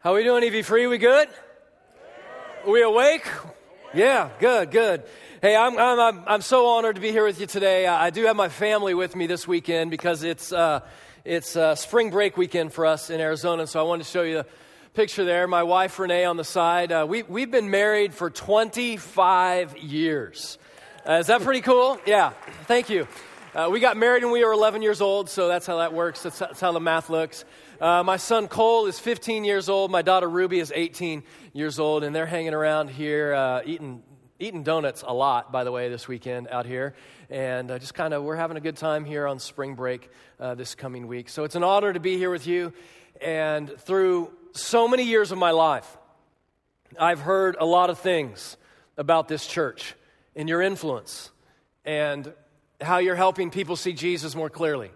How are we doing, EV Free? We good? We awake? Yeah, good, good. Hey, I'm, I'm, I'm, I'm so honored to be here with you today. I do have my family with me this weekend because it's, uh, it's uh, spring break weekend for us in Arizona. So I wanted to show you the picture there. My wife, Renee, on the side. Uh, we, we've been married for 25 years. Uh, is that pretty cool? Yeah, thank you. Uh, we got married when we were 11 years old, so that's how that works. That's, that's how the math looks. Uh, my son Cole is 15 years old. My daughter Ruby is 18 years old, and they're hanging around here uh, eating, eating donuts a lot, by the way, this weekend out here. And uh, just kind of, we're having a good time here on spring break uh, this coming week. So it's an honor to be here with you. And through so many years of my life, I've heard a lot of things about this church and your influence. And how you're helping people see Jesus more clearly.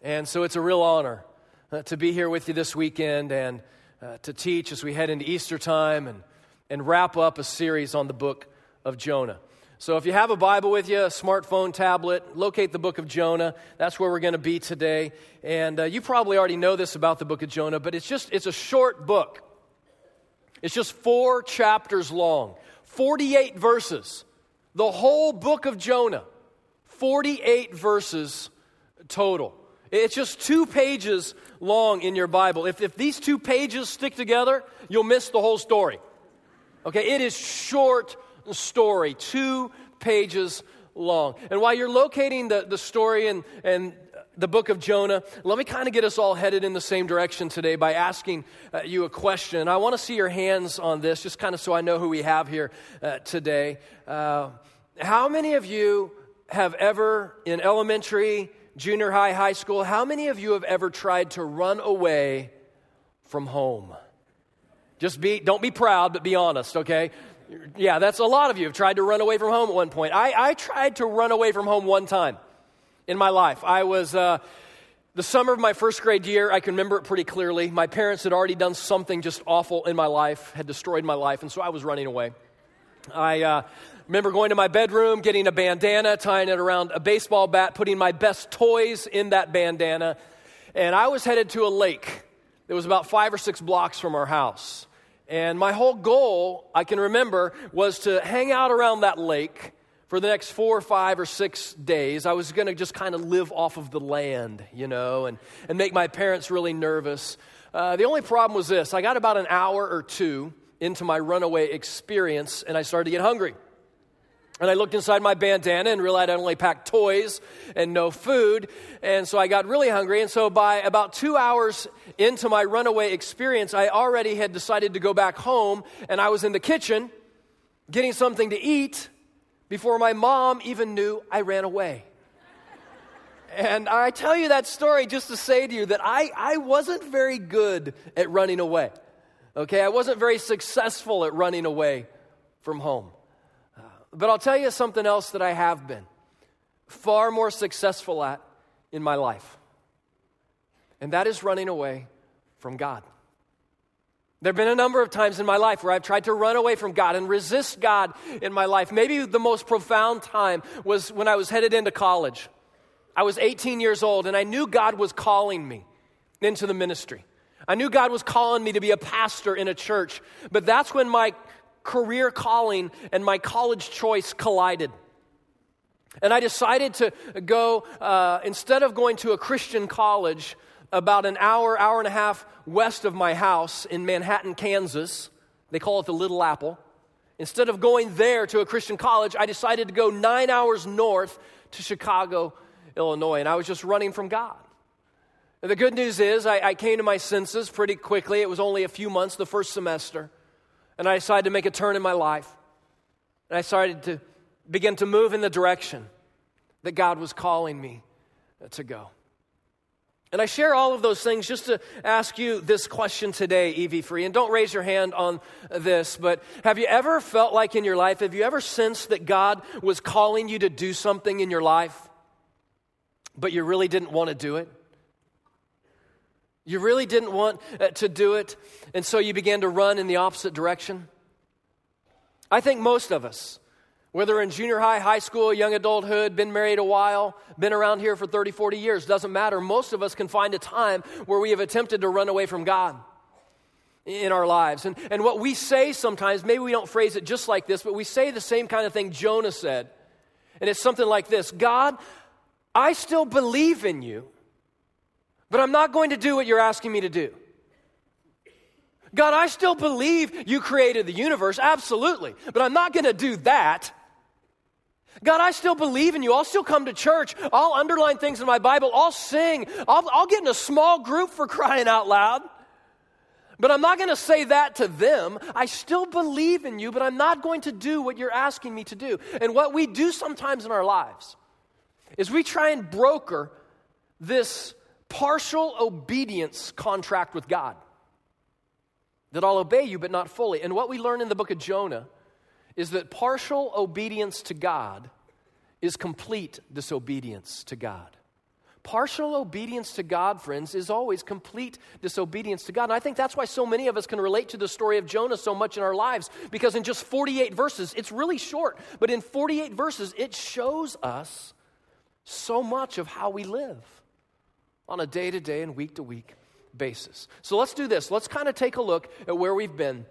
And so it's a real honor uh, to be here with you this weekend and uh, to teach as we head into Easter time and, and wrap up a series on the book of Jonah. So if you have a Bible with you, a smartphone, tablet, locate the book of Jonah. That's where we're going to be today. And uh, you probably already know this about the book of Jonah, but it's just it's a short book. It's just 4 chapters long, 48 verses. The whole book of Jonah. 48 verses total. It's just two pages long in your Bible. If, if these two pages stick together, you'll miss the whole story. Okay, it is short story, two pages long. And while you're locating the, the story and, and the book of Jonah, let me kind of get us all headed in the same direction today by asking uh, you a question. I want to see your hands on this, just kind of so I know who we have here uh, today. Uh, how many of you have ever, in elementary, junior high, high school, how many of you have ever tried to run away from home? Just be, don't be proud, but be honest, okay? Yeah, that's a lot of you have tried to run away from home at one point. I, I tried to run away from home one time in my life. I was, uh, the summer of my first grade year, I can remember it pretty clearly. My parents had already done something just awful in my life, had destroyed my life, and so I was running away. I, uh, remember going to my bedroom, getting a bandana, tying it around a baseball bat, putting my best toys in that bandana, and I was headed to a lake that was about five or six blocks from our house. And my whole goal, I can remember, was to hang out around that lake for the next four or five or six days. I was going to just kind of live off of the land, you know, and, and make my parents really nervous. Uh, the only problem was this I got about an hour or two into my runaway experience, and I started to get hungry. And I looked inside my bandana and realized I only packed toys and no food. And so I got really hungry. And so by about two hours into my runaway experience, I already had decided to go back home. And I was in the kitchen getting something to eat before my mom even knew I ran away. And I tell you that story just to say to you that I, I wasn't very good at running away. Okay, I wasn't very successful at running away from home. Uh, but I'll tell you something else that I have been far more successful at in my life, and that is running away from God. There have been a number of times in my life where I've tried to run away from God and resist God in my life. Maybe the most profound time was when I was headed into college. I was 18 years old and I knew God was calling me into the ministry. I knew God was calling me to be a pastor in a church, but that's when my career calling and my college choice collided. And I decided to go, uh, instead of going to a Christian college about an hour, hour and a half west of my house in Manhattan, Kansas, they call it the Little Apple. Instead of going there to a Christian college, I decided to go nine hours north to Chicago, Illinois. And I was just running from God. The good news is, I, I came to my senses pretty quickly. It was only a few months, the first semester. And I decided to make a turn in my life. And I started to begin to move in the direction that God was calling me to go. And I share all of those things just to ask you this question today, EV Free. And don't raise your hand on this, but have you ever felt like in your life, have you ever sensed that God was calling you to do something in your life, but you really didn't want to do it? You really didn't want uh, to do it, and so you began to run in the opposite direction? I think most of us, whether in junior high, high school, young adulthood, been married a while, been around here for 30, 40 years, doesn't matter. Most of us can find a time where we have attempted to run away from God. in our lives. And, and what we say sometimes, maybe we don't phrase it just like this, but we say the same kind of thing Jonah said. And it's something like this God, I still believe in you, but I'm not going to do what you're asking me to do. God, I still believe you created the universe, absolutely, but I'm not going to do that. God, I still believe in you. I'll still come to church. I'll underline things in my Bible. I'll sing. I'll, I'll get in a small group for crying out loud. But I'm not going to say that to them. I still believe in you, but I'm not going to do what you're asking me to do. And what we do sometimes in our lives is we try and broker this partial obedience contract with God that I'll obey you, but not fully. And what we learn in the book of Jonah is that partial obedience to God is complete disobedience to God. Partial obedience to God, friends, is always complete disobedience to God. And I think that's why so many of us can relate to the story of Jonah so much in our lives, because in just 48 verses, it's really short, but in 48 verses, it shows us so much of how we live on a day to day and week to week basis. So let's do this. Let's kind of take a look at where we've been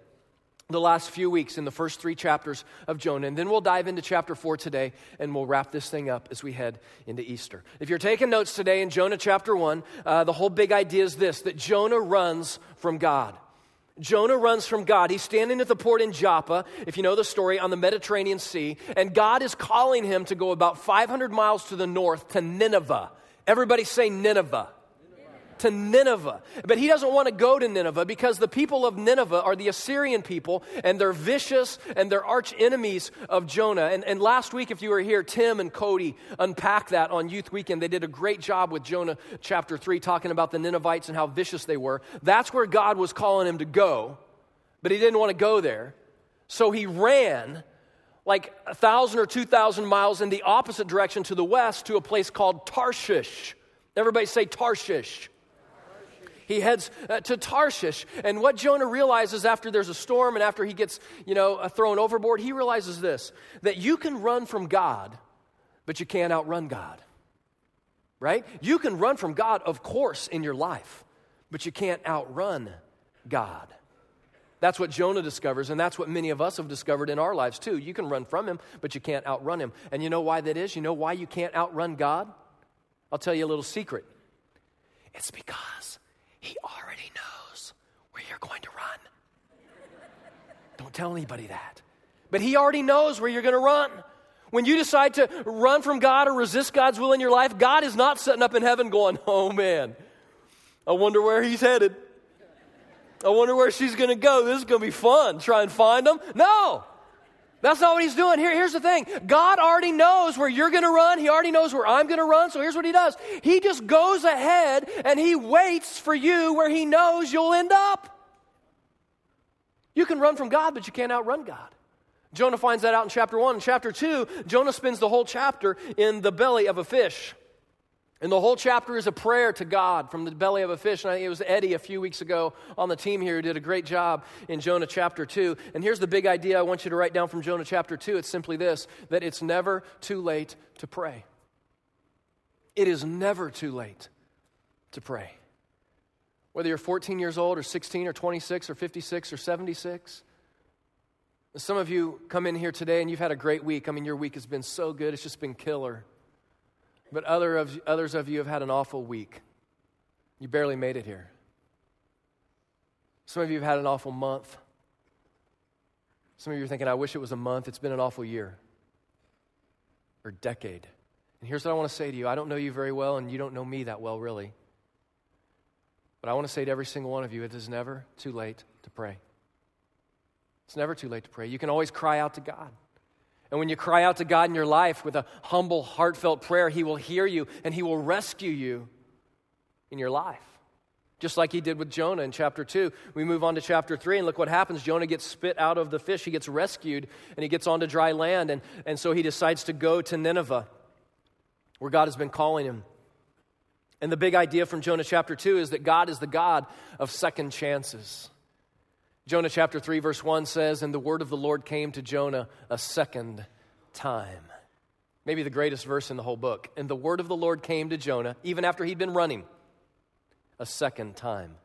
the last few weeks in the first three chapters of Jonah. And then we'll dive into chapter four today and we'll wrap this thing up as we head into Easter. If you're taking notes today in Jonah chapter one, uh, the whole big idea is this that Jonah runs from God. Jonah runs from God. He's standing at the port in Joppa, if you know the story, on the Mediterranean Sea, and God is calling him to go about 500 miles to the north to Nineveh. Everybody say Nineveh to Nineveh. But he doesn't want to go to Nineveh because the people of Nineveh are the Assyrian people and they're vicious and they're arch enemies of Jonah. And, and last week, if you were here, Tim and Cody unpacked that on Youth Weekend. They did a great job with Jonah chapter 3, talking about the Ninevites and how vicious they were. That's where God was calling him to go, but he didn't want to go there. So he ran like a thousand or two thousand miles in the opposite direction to the west to a place called Tarshish. Everybody say Tarshish. He heads uh, to Tarshish. And what Jonah realizes after there's a storm and after he gets, you know, uh, thrown overboard, he realizes this that you can run from God, but you can't outrun God. Right? You can run from God, of course, in your life, but you can't outrun God. That's what Jonah discovers, and that's what many of us have discovered in our lives too. You can run from him, but you can't outrun him. And you know why that is? You know why you can't outrun God? I'll tell you a little secret. It's because he already knows where you're going to run. Don't tell anybody that. But He already knows where you're going to run. When you decide to run from God or resist God's will in your life, God is not sitting up in heaven going, oh man, I wonder where He's headed. I wonder where she's going to go. This is going to be fun. Try and find him. No. That's not what he's doing. Here, here's the thing God already knows where you're going to run. He already knows where I'm going to run. So here's what he does He just goes ahead and he waits for you where he knows you'll end up. You can run from God, but you can't outrun God. Jonah finds that out in chapter 1. In chapter 2, Jonah spends the whole chapter in the belly of a fish. And the whole chapter is a prayer to God from the belly of a fish. And I think it was Eddie a few weeks ago on the team here who did a great job in Jonah chapter 2. And here's the big idea I want you to write down from Jonah chapter 2. It's simply this that it's never too late to pray. It is never too late to pray. Whether you're 14 years old or 16 or 26 or 56 or 76. Some of you come in here today and you've had a great week. I mean, your week has been so good, it's just been killer. But other of, others of you have had an awful week. You barely made it here. Some of you have had an awful month. Some of you are thinking, I wish it was a month. It's been an awful year or decade. And here's what I want to say to you I don't know you very well, and you don't know me that well, really. But I want to say to every single one of you, it is never too late to pray. It's never too late to pray. You can always cry out to God. And when you cry out to God in your life with a humble, heartfelt prayer, He will hear you and He will rescue you in your life. Just like He did with Jonah in chapter 2. We move on to chapter 3, and look what happens. Jonah gets spit out of the fish, he gets rescued, and he gets onto dry land. And, and so he decides to go to Nineveh, where God has been calling him. And the big idea from Jonah chapter 2 is that God is the God of second chances. Jonah chapter 3, verse 1 says, And the word of the Lord came to Jonah a second time. Maybe the greatest verse in the whole book. And the word of the Lord came to Jonah, even after he'd been running, a second time.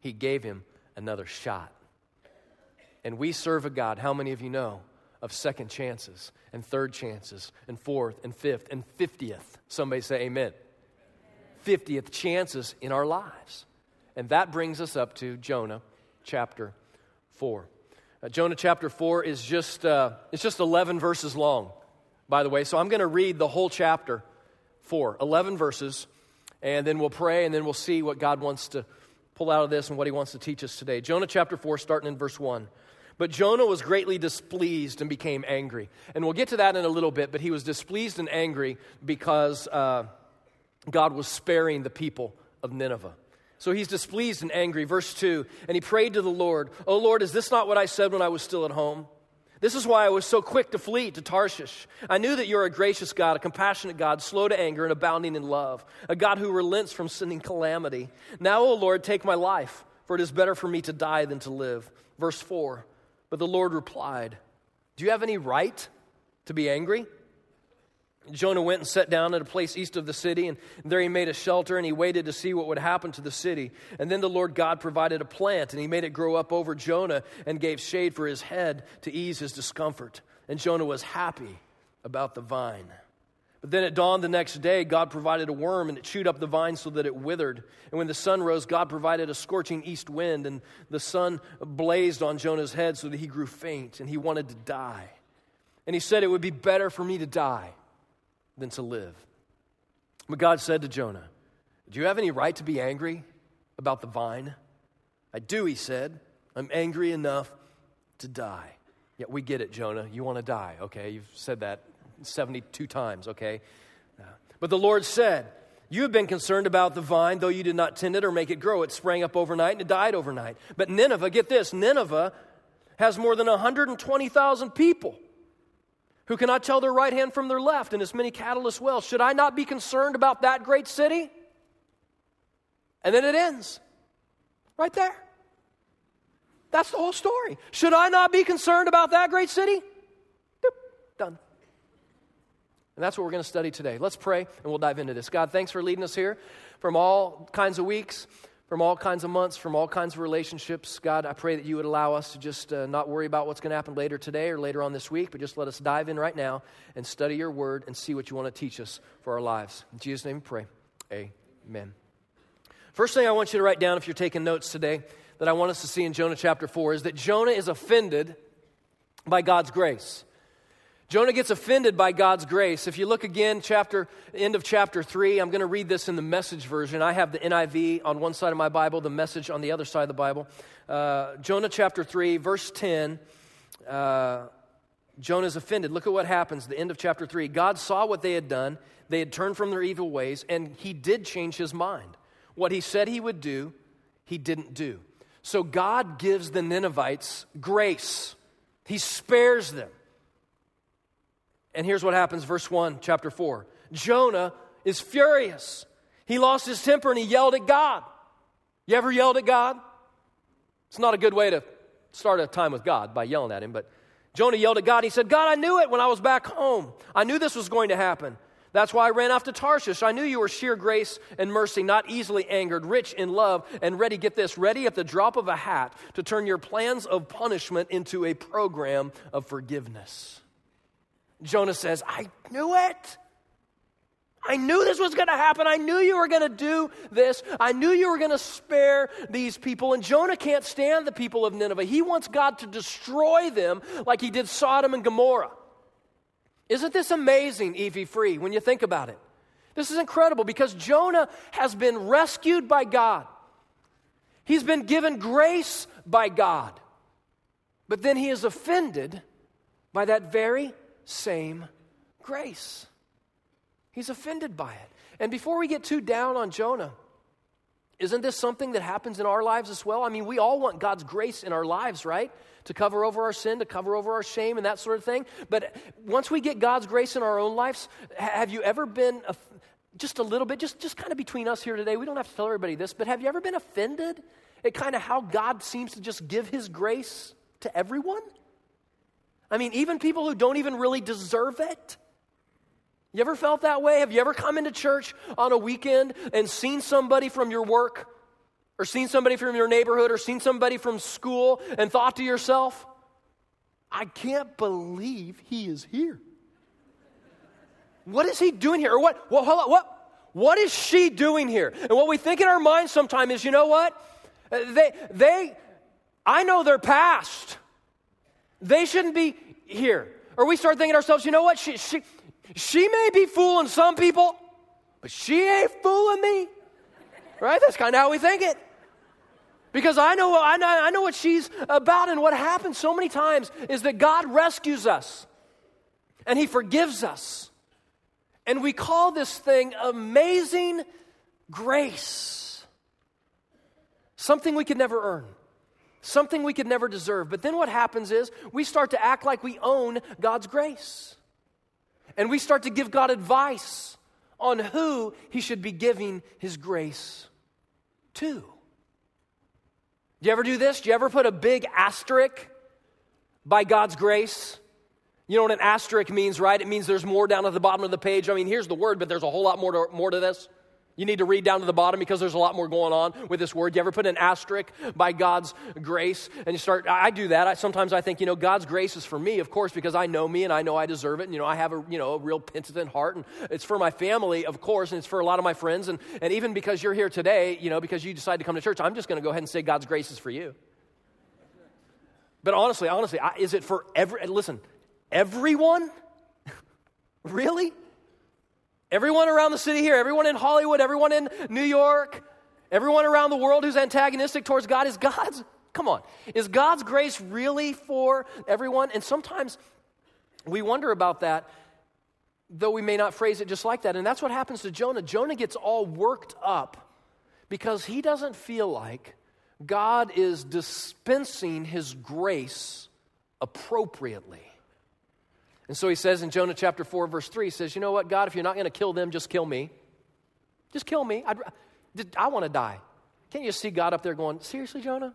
He gave him another shot. And we serve a God, how many of you know, of second chances and third chances and fourth and fifth and fiftieth? Somebody say amen. 50th chances in our lives. And that brings us up to Jonah chapter 4. Uh, Jonah chapter 4 is just, uh, it's just 11 verses long, by the way. So I'm going to read the whole chapter 4, 11 verses, and then we'll pray, and then we'll see what God wants to pull out of this and what he wants to teach us today. Jonah chapter 4, starting in verse 1. But Jonah was greatly displeased and became angry. And we'll get to that in a little bit, but he was displeased and angry because uh, God was sparing the people of Nineveh. So he's displeased and angry. Verse 2 And he prayed to the Lord, Oh Lord, is this not what I said when I was still at home? This is why I was so quick to flee to Tarshish. I knew that you're a gracious God, a compassionate God, slow to anger and abounding in love, a God who relents from sending calamity. Now, O Lord, take my life, for it is better for me to die than to live. Verse 4 But the Lord replied, Do you have any right to be angry? Jonah went and sat down at a place east of the city, and there he made a shelter, and he waited to see what would happen to the city. And then the Lord God provided a plant, and he made it grow up over Jonah and gave shade for his head to ease his discomfort. And Jonah was happy about the vine. But then at dawn the next day, God provided a worm, and it chewed up the vine so that it withered. And when the sun rose, God provided a scorching east wind, and the sun blazed on Jonah's head so that he grew faint, and he wanted to die. And he said, It would be better for me to die than to live. But God said to Jonah, Do you have any right to be angry about the vine? I do, he said. I'm angry enough to die. Yeah, we get it, Jonah. You want to die, okay? You've said that 72 times, okay? But the Lord said, You have been concerned about the vine, though you did not tend it or make it grow. It sprang up overnight and it died overnight. But Nineveh, get this Nineveh has more than 120,000 people who cannot tell their right hand from their left, and as many cattle as well. Should I not be concerned about that great city? And then it ends right there. That's the whole story. Should I not be concerned about that great city? Boop, done. And that's what we're going to study today. Let's pray and we'll dive into this. God, thanks for leading us here from all kinds of weeks from all kinds of months, from all kinds of relationships. God, I pray that you would allow us to just uh, not worry about what's going to happen later today or later on this week, but just let us dive in right now and study your word and see what you want to teach us for our lives. In Jesus' name we pray. Amen. First thing I want you to write down if you're taking notes today that I want us to see in Jonah chapter 4 is that Jonah is offended by God's grace. Jonah gets offended by God's grace. If you look again, chapter end of chapter three, I'm going to read this in the message version. I have the NIV on one side of my Bible, the message on the other side of the Bible. Uh, Jonah chapter three, verse ten. Uh, Jonah's offended. Look at what happens. The end of chapter three. God saw what they had done. They had turned from their evil ways, and he did change his mind. What he said he would do, he didn't do. So God gives the Ninevites grace. He spares them. And here's what happens, verse 1, chapter 4. Jonah is furious. He lost his temper and he yelled at God. You ever yelled at God? It's not a good way to start a time with God by yelling at him, but Jonah yelled at God. He said, God, I knew it when I was back home. I knew this was going to happen. That's why I ran off to Tarshish. I knew you were sheer grace and mercy, not easily angered, rich in love, and ready, get this, ready at the drop of a hat to turn your plans of punishment into a program of forgiveness. Jonah says, I knew it. I knew this was going to happen. I knew you were going to do this. I knew you were going to spare these people. And Jonah can't stand the people of Nineveh. He wants God to destroy them like he did Sodom and Gomorrah. Isn't this amazing, EV Free, when you think about it? This is incredible because Jonah has been rescued by God. He's been given grace by God. But then he is offended by that very same grace. He's offended by it. And before we get too down on Jonah, isn't this something that happens in our lives as well? I mean, we all want God's grace in our lives, right? To cover over our sin, to cover over our shame, and that sort of thing. But once we get God's grace in our own lives, have you ever been just a little bit, just, just kind of between us here today? We don't have to tell everybody this, but have you ever been offended at kind of how God seems to just give His grace to everyone? I mean, even people who don't even really deserve it. You ever felt that way? Have you ever come into church on a weekend and seen somebody from your work or seen somebody from your neighborhood or seen somebody from school and thought to yourself, I can't believe he is here. What is he doing here? Or what? Hold on, what? What is she doing here? And what we think in our minds sometimes is, you know what? They, they, I know their past. They shouldn't be here. Or we start thinking ourselves, you know what? She, she, she may be fooling some people, but she ain't fooling me. Right? That's kind of how we think it. Because I know, I know, I know what she's about, and what happens so many times is that God rescues us and He forgives us. And we call this thing amazing grace. Something we could never earn, something we could never deserve. But then what happens is we start to act like we own God's grace. And we start to give God advice on who He should be giving His grace to. Do you ever do this? Do you ever put a big asterisk by God's grace? You know what an asterisk means, right? It means there's more down at the bottom of the page. I mean, here's the word, but there's a whole lot more to, more to this. You need to read down to the bottom because there's a lot more going on with this word. You ever put an asterisk by God's grace and you start? I do that. I, sometimes I think, you know, God's grace is for me, of course, because I know me and I know I deserve it. And, you know, I have a, you know, a real penitent heart. And it's for my family, of course, and it's for a lot of my friends. And, and even because you're here today, you know, because you decide to come to church, I'm just going to go ahead and say God's grace is for you. But honestly, honestly, I, is it for every, listen, everyone? really? Everyone around the city here, everyone in Hollywood, everyone in New York, everyone around the world who's antagonistic towards God is God's. Come on. Is God's grace really for everyone? And sometimes we wonder about that, though we may not phrase it just like that. And that's what happens to Jonah. Jonah gets all worked up because he doesn't feel like God is dispensing his grace appropriately. And so he says in Jonah chapter 4, verse 3, he says, You know what, God, if you're not going to kill them, just kill me. Just kill me. I'd, I want to die. Can't you see God up there going, Seriously, Jonah?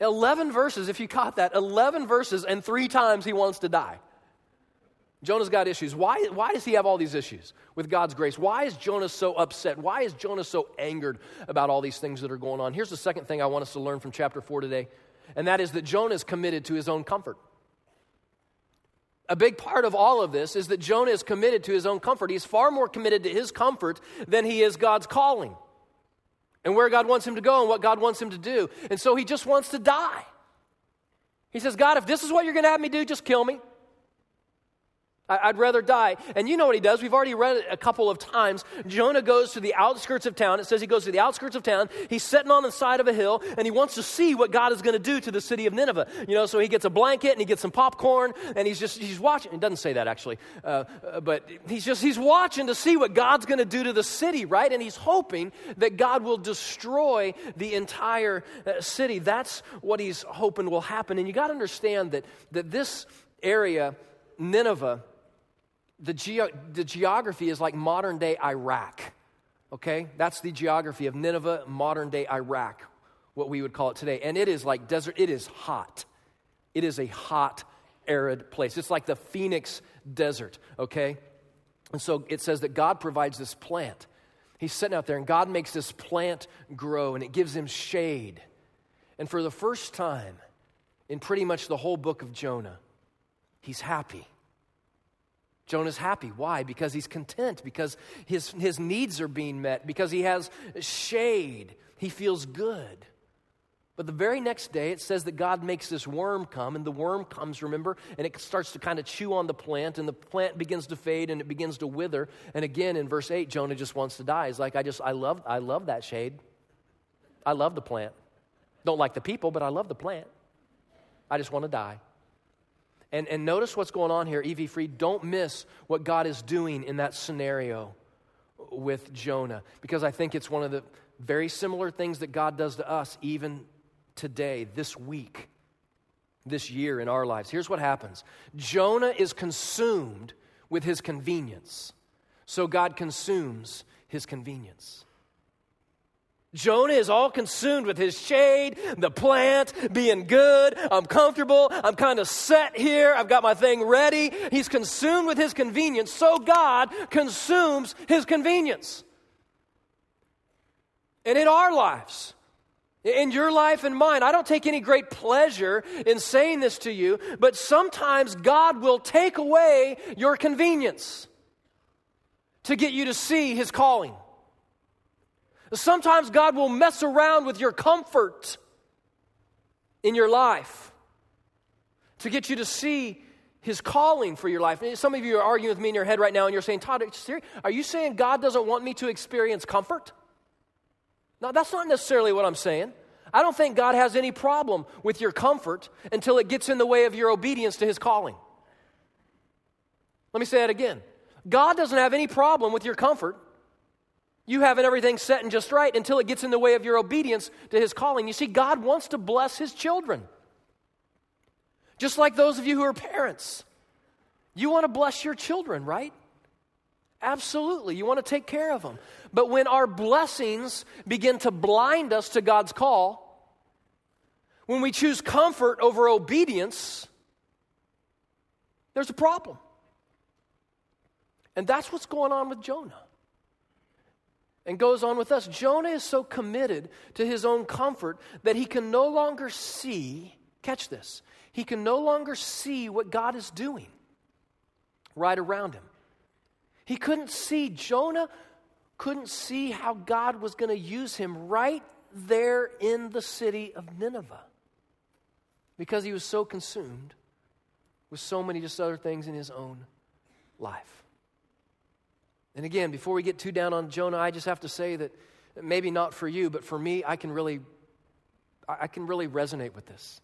11 verses, if you caught that, 11 verses, and three times he wants to die. Jonah's got issues. Why, why does he have all these issues with God's grace? Why is Jonah so upset? Why is Jonah so angered about all these things that are going on? Here's the second thing I want us to learn from chapter 4 today, and that is that Jonah is committed to his own comfort. A big part of all of this is that Jonah is committed to his own comfort. He's far more committed to his comfort than he is God's calling and where God wants him to go and what God wants him to do. And so he just wants to die. He says, God, if this is what you're going to have me do, just kill me. I'd rather die. And you know what he does. We've already read it a couple of times. Jonah goes to the outskirts of town. It says he goes to the outskirts of town. He's sitting on the side of a hill and he wants to see what God is going to do to the city of Nineveh. You know, so he gets a blanket and he gets some popcorn and he's just, he's watching. It doesn't say that actually, uh, uh, but he's just, he's watching to see what God's going to do to the city, right? And he's hoping that God will destroy the entire uh, city. That's what he's hoping will happen. And you got to understand that, that this area, Nineveh, the, ge- the geography is like modern day Iraq. Okay? That's the geography of Nineveh, modern day Iraq, what we would call it today. And it is like desert, it is hot. It is a hot, arid place. It's like the Phoenix Desert, okay? And so it says that God provides this plant. He's sitting out there, and God makes this plant grow, and it gives him shade. And for the first time in pretty much the whole book of Jonah, he's happy. Jonah's happy. Why? Because he's content, because his, his needs are being met, because he has shade. He feels good. But the very next day, it says that God makes this worm come, and the worm comes, remember, and it starts to kind of chew on the plant, and the plant begins to fade and it begins to wither. And again, in verse 8, Jonah just wants to die. He's like, I just, I love, I love that shade. I love the plant. Don't like the people, but I love the plant. I just want to die. And, and notice what's going on here, EV Free. Don't miss what God is doing in that scenario with Jonah, because I think it's one of the very similar things that God does to us even today, this week, this year in our lives. Here's what happens Jonah is consumed with his convenience, so God consumes his convenience. Jonah is all consumed with his shade, the plant, being good. I'm comfortable. I'm kind of set here. I've got my thing ready. He's consumed with his convenience. So God consumes his convenience. And in our lives, In your life and mine, I don't take any great pleasure in saying this to you, but sometimes God will take away your convenience to get you to see His calling. Sometimes God will mess around with your comfort in your life to get you to see his calling for your life. some of you are arguing with me in your head right now and you're saying, Todd, are you saying God doesn't want me to experience comfort? No, that's not necessarily what I'm saying. I don't think God has any problem with your comfort until it gets in the way of your obedience to his calling. Let me say that again. God doesn't have any problem with your comfort. You having everything set and just right until it gets in the way of your obedience to his calling. You see, God wants to bless his children. Just like those of you who are parents. You want to bless your children, right? Absolutely. You want to take care of them. But when our blessings begin to blind us to God's call, when we choose comfort over obedience, there's a problem. And that's what's going on with Jonah. And goes on with us. Jonah is so committed to his own comfort that he can no longer see, catch this, he can no longer see what God is doing right around him. He couldn't see, Jonah couldn't see how God was going to use him right there in the city of Nineveh because he was so consumed with so many just other things in his own life. And again, before we get too down on Jonah, I just have to say that maybe not for you, but for me, I can really, I can really resonate with this.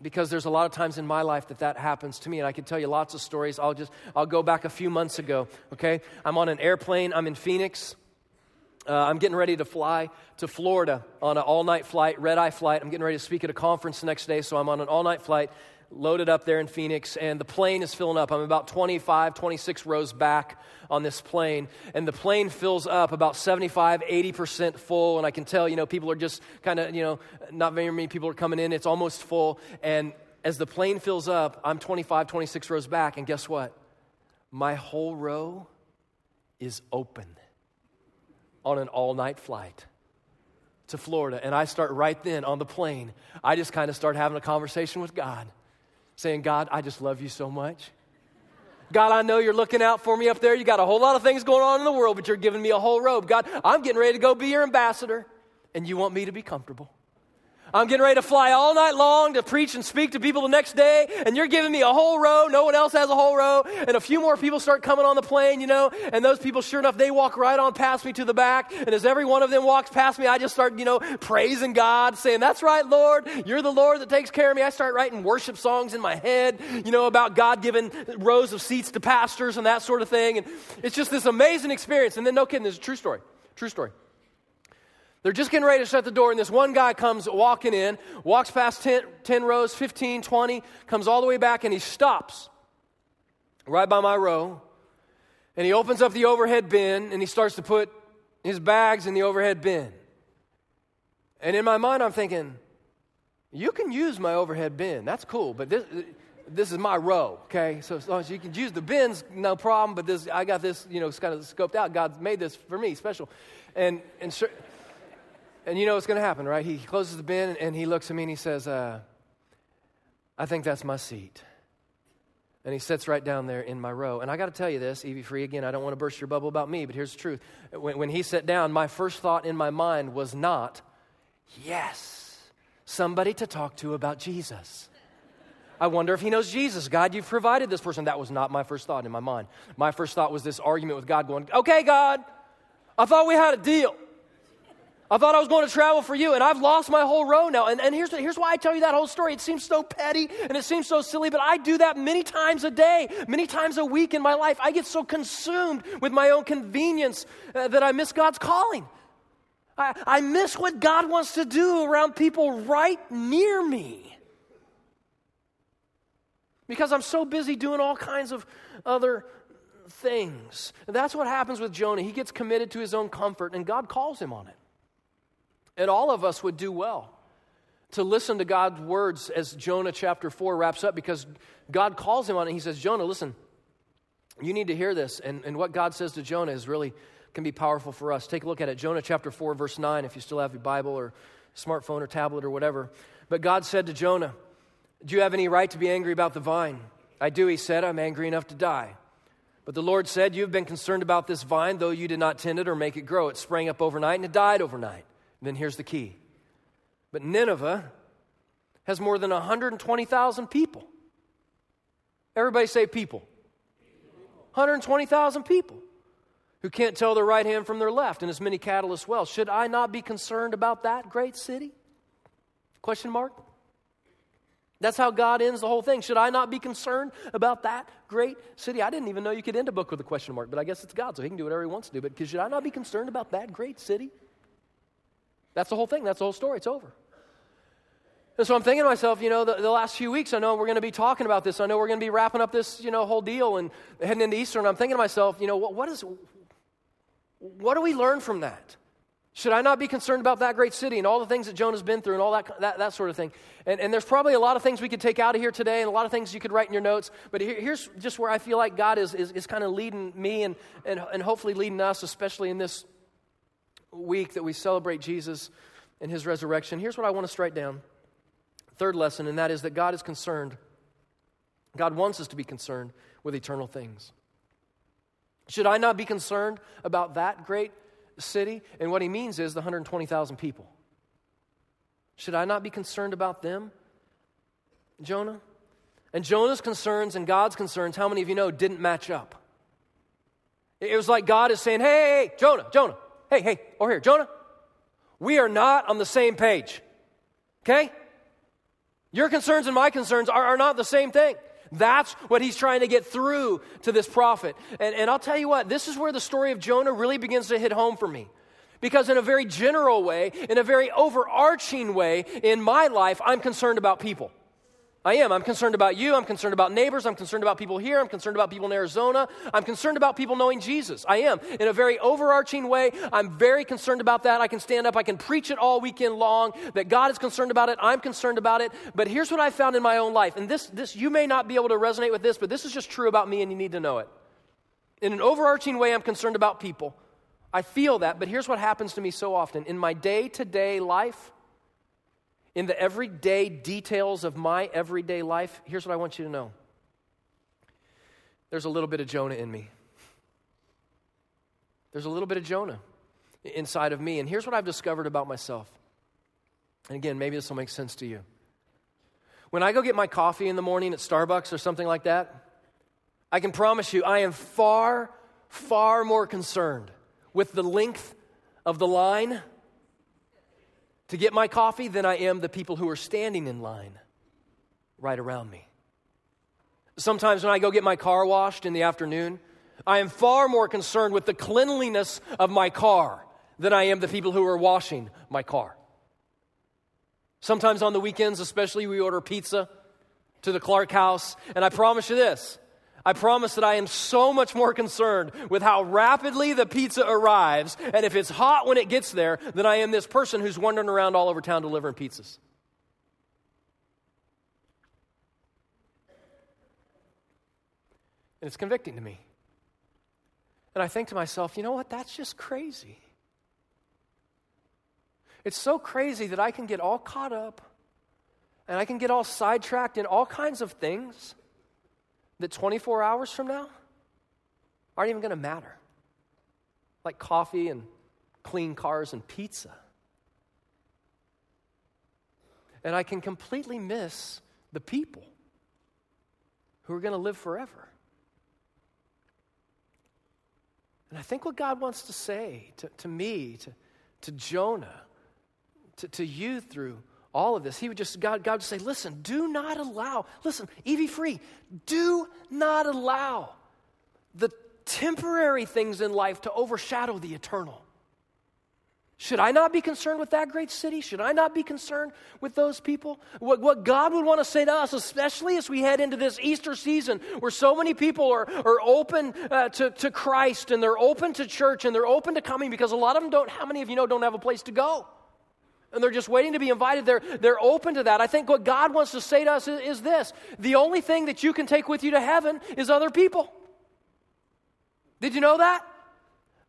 Because there's a lot of times in my life that that happens to me, and I can tell you lots of stories. I'll just, I'll go back a few months ago, okay? I'm on an airplane, I'm in Phoenix. Uh, I'm getting ready to fly to Florida on an all night flight, red eye flight. I'm getting ready to speak at a conference the next day, so I'm on an all night flight loaded up there in Phoenix, and the plane is filling up. I'm about 25, 26 rows back on this plane, and the plane fills up about 75, 80% full. And I can tell, you know, people are just kind of, you know, not very many people are coming in. It's almost full. And as the plane fills up, I'm 25, 26 rows back, and guess what? My whole row is open on an all night flight to Florida. And I start right then on the plane. I just kind of start having a conversation with God saying, God, I just love you so much. God, I know you're looking out for me up there. You got a whole lot of things going on in the world, but you're giving me a whole robe. God, I'm getting ready to go be your ambassador, and you want me to be comfortable. I'm getting ready to fly all night long to preach and speak to people the next day, and you're giving me a whole row. No one else has a whole row. And a few more people start coming on the plane, you know, and those people, sure enough, they walk right on past me to the back. And as every one of them walks past me, I just start, you know, praising God, saying, That's right, Lord. You're the Lord that takes care of me. I start writing worship songs in my head, you know, about God giving rows of seats to pastors and that sort of thing. And it's just this amazing experience. And then, no kidding, this is a true story. True story. They're just getting ready to shut the door, and this one guy comes walking in, walks past 10, 10, rows, 15, 20, comes all the way back, and he stops right by my row. And he opens up the overhead bin, and he starts to put his bags in the overhead bin. And in my mind, I'm thinking, you can use my overhead bin. That's cool, but this, this is my row, okay? So as long as you can use the bins, no problem, but this, I got this, you know, it's kind of scoped out. God made this for me, special. And, and sure, and you know what's going to happen, right? He closes the bin and he looks at me and he says, uh, I think that's my seat. And he sits right down there in my row. And I got to tell you this, EV Free, again, I don't want to burst your bubble about me, but here's the truth. When, when he sat down, my first thought in my mind was not, yes, somebody to talk to about Jesus. I wonder if he knows Jesus. God, you've provided this person. That was not my first thought in my mind. My first thought was this argument with God going, okay, God, I thought we had a deal. I thought I was going to travel for you, and I've lost my whole row now. And, and here's, here's why I tell you that whole story. It seems so petty and it seems so silly, but I do that many times a day, many times a week in my life. I get so consumed with my own convenience uh, that I miss God's calling. I, I miss what God wants to do around people right near me because I'm so busy doing all kinds of other things. And that's what happens with Jonah. He gets committed to his own comfort, and God calls him on it. And all of us would do well to listen to God's words as Jonah chapter 4 wraps up because God calls him on it. He says, Jonah, listen, you need to hear this. And, and what God says to Jonah is really can be powerful for us. Take a look at it. Jonah chapter 4, verse 9, if you still have your Bible or smartphone or tablet or whatever. But God said to Jonah, Do you have any right to be angry about the vine? I do, he said. I'm angry enough to die. But the Lord said, You have been concerned about this vine, though you did not tend it or make it grow. It sprang up overnight and it died overnight. Then here's the key. But Nineveh has more than 120,000 people. Everybody say people. 120,000 people who can't tell their right hand from their left, and as many cattle as well. Should I not be concerned about that great city? Question mark? That's how God ends the whole thing. Should I not be concerned about that great city? I didn't even know you could end a book with a question mark, but I guess it's God, so he can do whatever he wants to do. But should I not be concerned about that great city? That's the whole thing. That's the whole story. It's over. And so I'm thinking to myself, you know, the, the last few weeks, I know we're going to be talking about this. I know we're going to be wrapping up this, you know, whole deal and heading into Easter. And I'm thinking to myself, you know, what, what is, what do we learn from that? Should I not be concerned about that great city and all the things that Jonah's been through and all that, that, that sort of thing? And, and there's probably a lot of things we could take out of here today and a lot of things you could write in your notes. But here, here's just where I feel like God is, is, is kind of leading me and, and, and hopefully leading us, especially in this week that we celebrate Jesus and his resurrection. Here's what I want to write down. Third lesson, and that is that God is concerned. God wants us to be concerned with eternal things. Should I not be concerned about that great city? And what he means is the 120,000 people. Should I not be concerned about them? Jonah? And Jonah's concerns and God's concerns, how many of you know, didn't match up? It was like God is saying, hey, hey, Jonah, Jonah, hey, hey, over here, Jonah, we are not on the same page. Okay? Your concerns and my concerns are, are not the same thing. That's what he's trying to get through to this prophet. And, and I'll tell you what, this is where the story of Jonah really begins to hit home for me. Because, in a very general way, in a very overarching way, in my life, I'm concerned about people. I am. I'm concerned about you. I'm concerned about neighbors. I'm concerned about people here. I'm concerned about people in Arizona. I'm concerned about people knowing Jesus. I am. In a very overarching way, I'm very concerned about that. I can stand up. I can preach it all weekend long that God is concerned about it. I'm concerned about it. But here's what I found in my own life. And this, this, you may not be able to resonate with this, but this is just true about me and you need to know it. In an overarching way, I'm concerned about people. I feel that, but here's what happens to me so often. In my day to day life, in the everyday details of my everyday life, here's what I want you to know there's a little bit of Jonah in me. There's a little bit of Jonah inside of me. And here's what I've discovered about myself. And again, maybe this will make sense to you. When I go get my coffee in the morning at Starbucks or something like that, I can promise you I am far, far more concerned with the length of the line to get my coffee than I am the people who are standing in line right around me. Sometimes when I go get my car washed in the afternoon, I am far more concerned with the cleanliness of my car than I am the people who are washing my car. Sometimes on the weekends, especially, we order pizza to the Clark house, and I promise you this I promise that I am so much more concerned with how rapidly the pizza arrives and if it's hot when it gets there than I am this person who's wandering around all over town delivering pizzas. And it's convicting to me. And I think to myself, you know what? That's just crazy. It's so crazy that I can get all caught up and I can get all sidetracked in all kinds of things that 24 hours from now aren't even going to matter. Like coffee and clean cars and pizza. And I can completely miss the people who are going to live forever. And I think what God wants to say to, to me, to, to Jonah, to, to you through all of this. He would just, God, God would say, listen, do not allow, listen, EV free, do not allow the temporary things in life to overshadow the eternal. Should I not be concerned with that great city? Should I not be concerned with those people? What, what God would want to say to us, especially as we head into this Easter season where so many people are, are open uh, to, to Christ and they're open to church and they're open to coming because a lot of them don't, how many of you know, don't have a place to go? And they're just waiting to be invited. They're, they're open to that. I think what God wants to say to us is, is this the only thing that you can take with you to heaven is other people. Did you know that?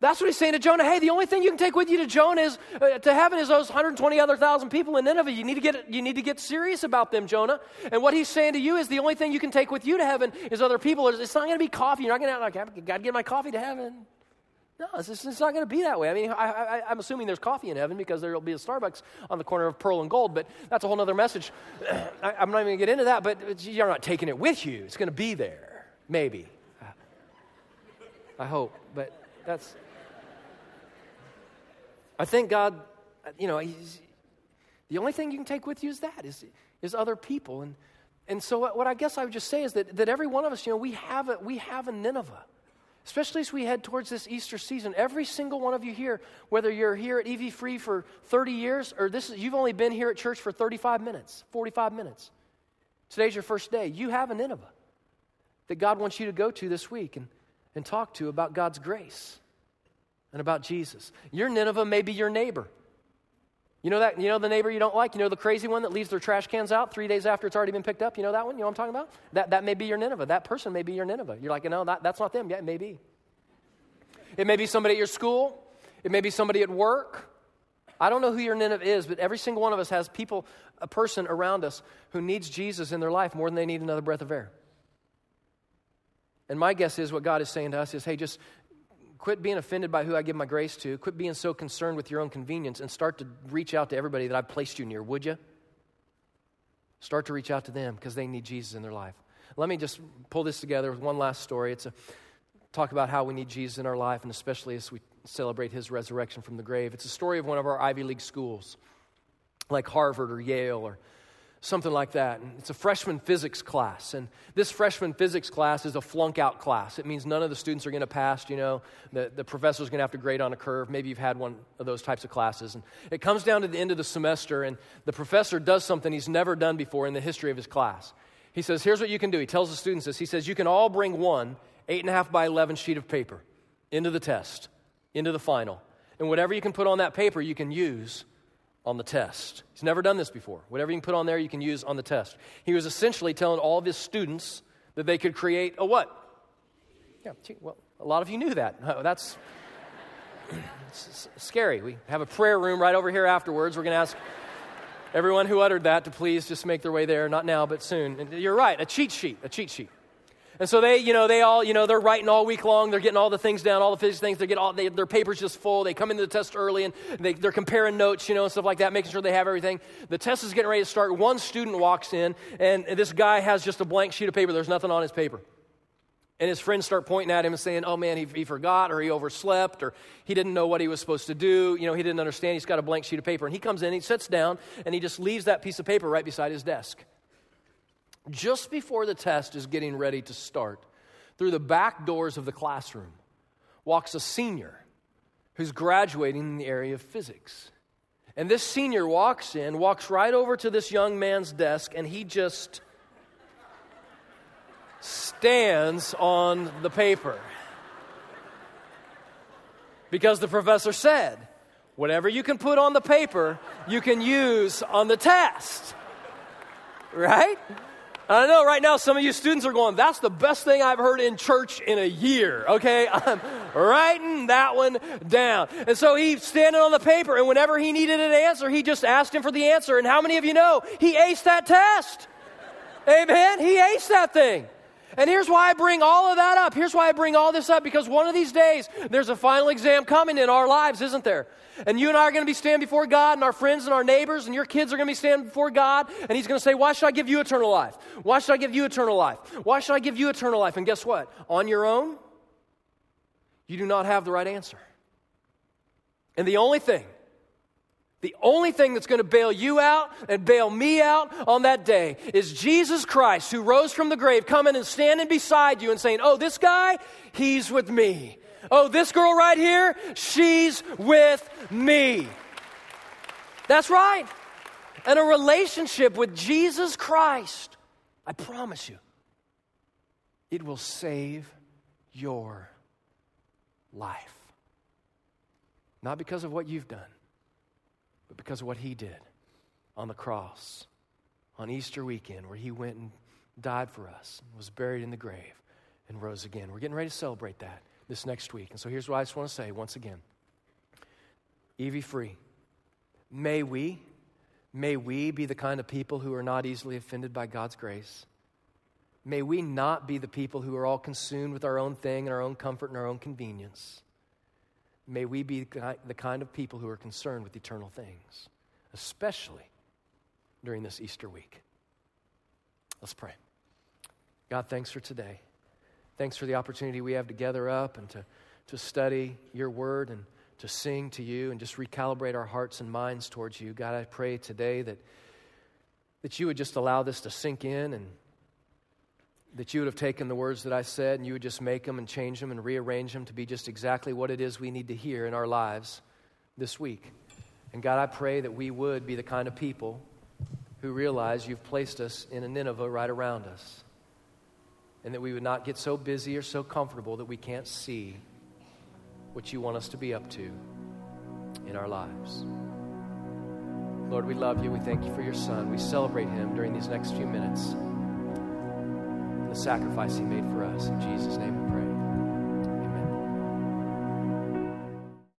That's what he's saying to Jonah. Hey, the only thing you can take with you to Jonah is uh, to heaven is those 120 other thousand people in Nineveh. You need to get you need to get serious about them, Jonah. And what he's saying to you is the only thing you can take with you to heaven is other people. It's not going to be coffee. You're not going to like, I got to get my coffee to heaven. No, it's, it's not going to be that way. I mean, I, am assuming there's coffee in heaven because there will be a Starbucks on the corner of Pearl and Gold, but that's a whole other message. I, am not even going to get into that, but you're not taking it with you. It's going to be there, maybe. I hope, but that's. I think God, you know, the only thing you can take with you is that, is, is other people. And, and so what, what I guess I would just say is that, that every one of us, you know, we have, a, we have a Nineveh. Especially as we head towards this Easter season, every single one of you here, whether you're here at EV Free for 30 years or this is, you've only been here at church for 35 minutes, 45 minutes. Today's your first day. You have a Nineveh that God wants you to go to this week and, and talk to about God's grace and about Jesus. Your Nineveh may be your neighbor. You know that? You know the neighbor you don't like? You know the crazy one that leaves their trash cans out three days after it's already been picked up? You know that one? You know what I'm talking about? That, that may be your Nineveh. That person may be your Nineveh. You're like, no, that, that's not them. Yeah, it may be. It may be somebody at your school. It may be somebody at work. I don't know who your Nineveh is, but every single one of us has people, a person around us who needs Jesus in their life more than they need another breath of air. And my guess is what God is saying to us is hey, just quit being offended by who I give my grace to. Quit being so concerned with your own convenience and start to reach out to everybody that I've placed you near, would you? Start to reach out to them because they need Jesus in their life. Let me just pull this together with one last story. It's a talk about how we need Jesus in our life, and especially as we celebrate his resurrection from the grave. It's a story of one of our Ivy League schools, like Harvard or Yale or something like that. And it's a freshman physics class. And this freshman physics class is a flunk out class. It means none of the students are going to pass, you know. The, the professor's going to have to grade on a curve. Maybe you've had one of those types of classes. And it comes down to the end of the semester, and the professor does something he's never done before in the history of his class. He says, Here's what you can do. He tells the students this. He says, You can all bring one 8.5 by 11 sheet of paper into the test, into the final. And whatever you can put on that paper, you can use on the test. He's never done this before. Whatever you can put on there, you can use on the test. He was essentially telling all of his students that they could create a what? Yeah, well, a lot of you knew that. Oh, that's scary. We have a prayer room right over here afterwards. We're going to ask everyone who uttered that to please just make their way there, not now, but soon. And you're right, a cheat sheet, a cheat sheet. And so they, you know, they all, you know, they're writing all week long. They're getting all the things down, all the physics things. They get all, they, their paper's just full. They come into the test early and they, they're comparing notes, you know, and stuff like that, making sure they have everything. The test is getting ready to start. One student walks in and this guy has just a blank sheet of paper. There's nothing on his paper. And his friends start pointing at him and saying, oh man, he, he forgot or he overslept or he didn't know what he was supposed to do. You know, he didn't understand. He's got a blank sheet of paper. And he comes in, he sits down, and he just leaves that piece of paper right beside his desk. Just before the test is getting ready to start, through the back doors of the classroom walks a senior who's graduating in the area of physics. And this senior walks in, walks right over to this young man's desk, and he just stands on the paper. Because the professor said, whatever you can put on the paper, you can use on the test. Right? I know right now some of you students are going, that's the best thing I've heard in church in a year, okay? I'm writing that one down. And so he's standing on the paper, and whenever he needed an answer, he just asked him for the answer. And how many of you know he aced that test? Amen? He aced that thing. And here's why I bring all of that up. Here's why I bring all this up because one of these days there's a final exam coming in our lives, isn't there? And you and I are going to be standing before God, and our friends and our neighbors, and your kids are going to be standing before God, and He's going to say, Why should I give you eternal life? Why should I give you eternal life? Why should I give you eternal life? And guess what? On your own, you do not have the right answer. And the only thing, the only thing that's going to bail you out and bail me out on that day is Jesus Christ, who rose from the grave, coming and standing beside you and saying, Oh, this guy, he's with me. Oh, this girl right here, she's with me. That's right. And a relationship with Jesus Christ, I promise you, it will save your life. Not because of what you've done, because of what He did on the cross on Easter weekend, where He went and died for us, was buried in the grave, and rose again. We're getting ready to celebrate that. this next week. And so here's what I just want to say once again EV Free. May we, may we be the kind of people who are not easily offended by God's grace. May we not be the people who are all consumed with our own thing and our own comfort and our own convenience. May we be the kind of people who are concerned with eternal things, especially during this Easter week. Let's pray. God, thanks for today. Thanks for the opportunity we have to gather up and to, to study your word and to sing to you and just recalibrate our hearts and minds towards you. God, I pray today that, that you would just allow this to sink in and that you would have taken the words that I said and you would just make them and change them and rearrange them to be just exactly what it is we need to hear in our lives this week. And God, I pray that we would be the kind of people who realize you've placed us in a Nineveh right around us and that we would not get so busy or so comfortable that we can't see what you want us to be up to in our lives. Lord, we love you. We thank you for your son. We celebrate him during these next few minutes. The sacrifice he made for us. In Jesus' name we pray.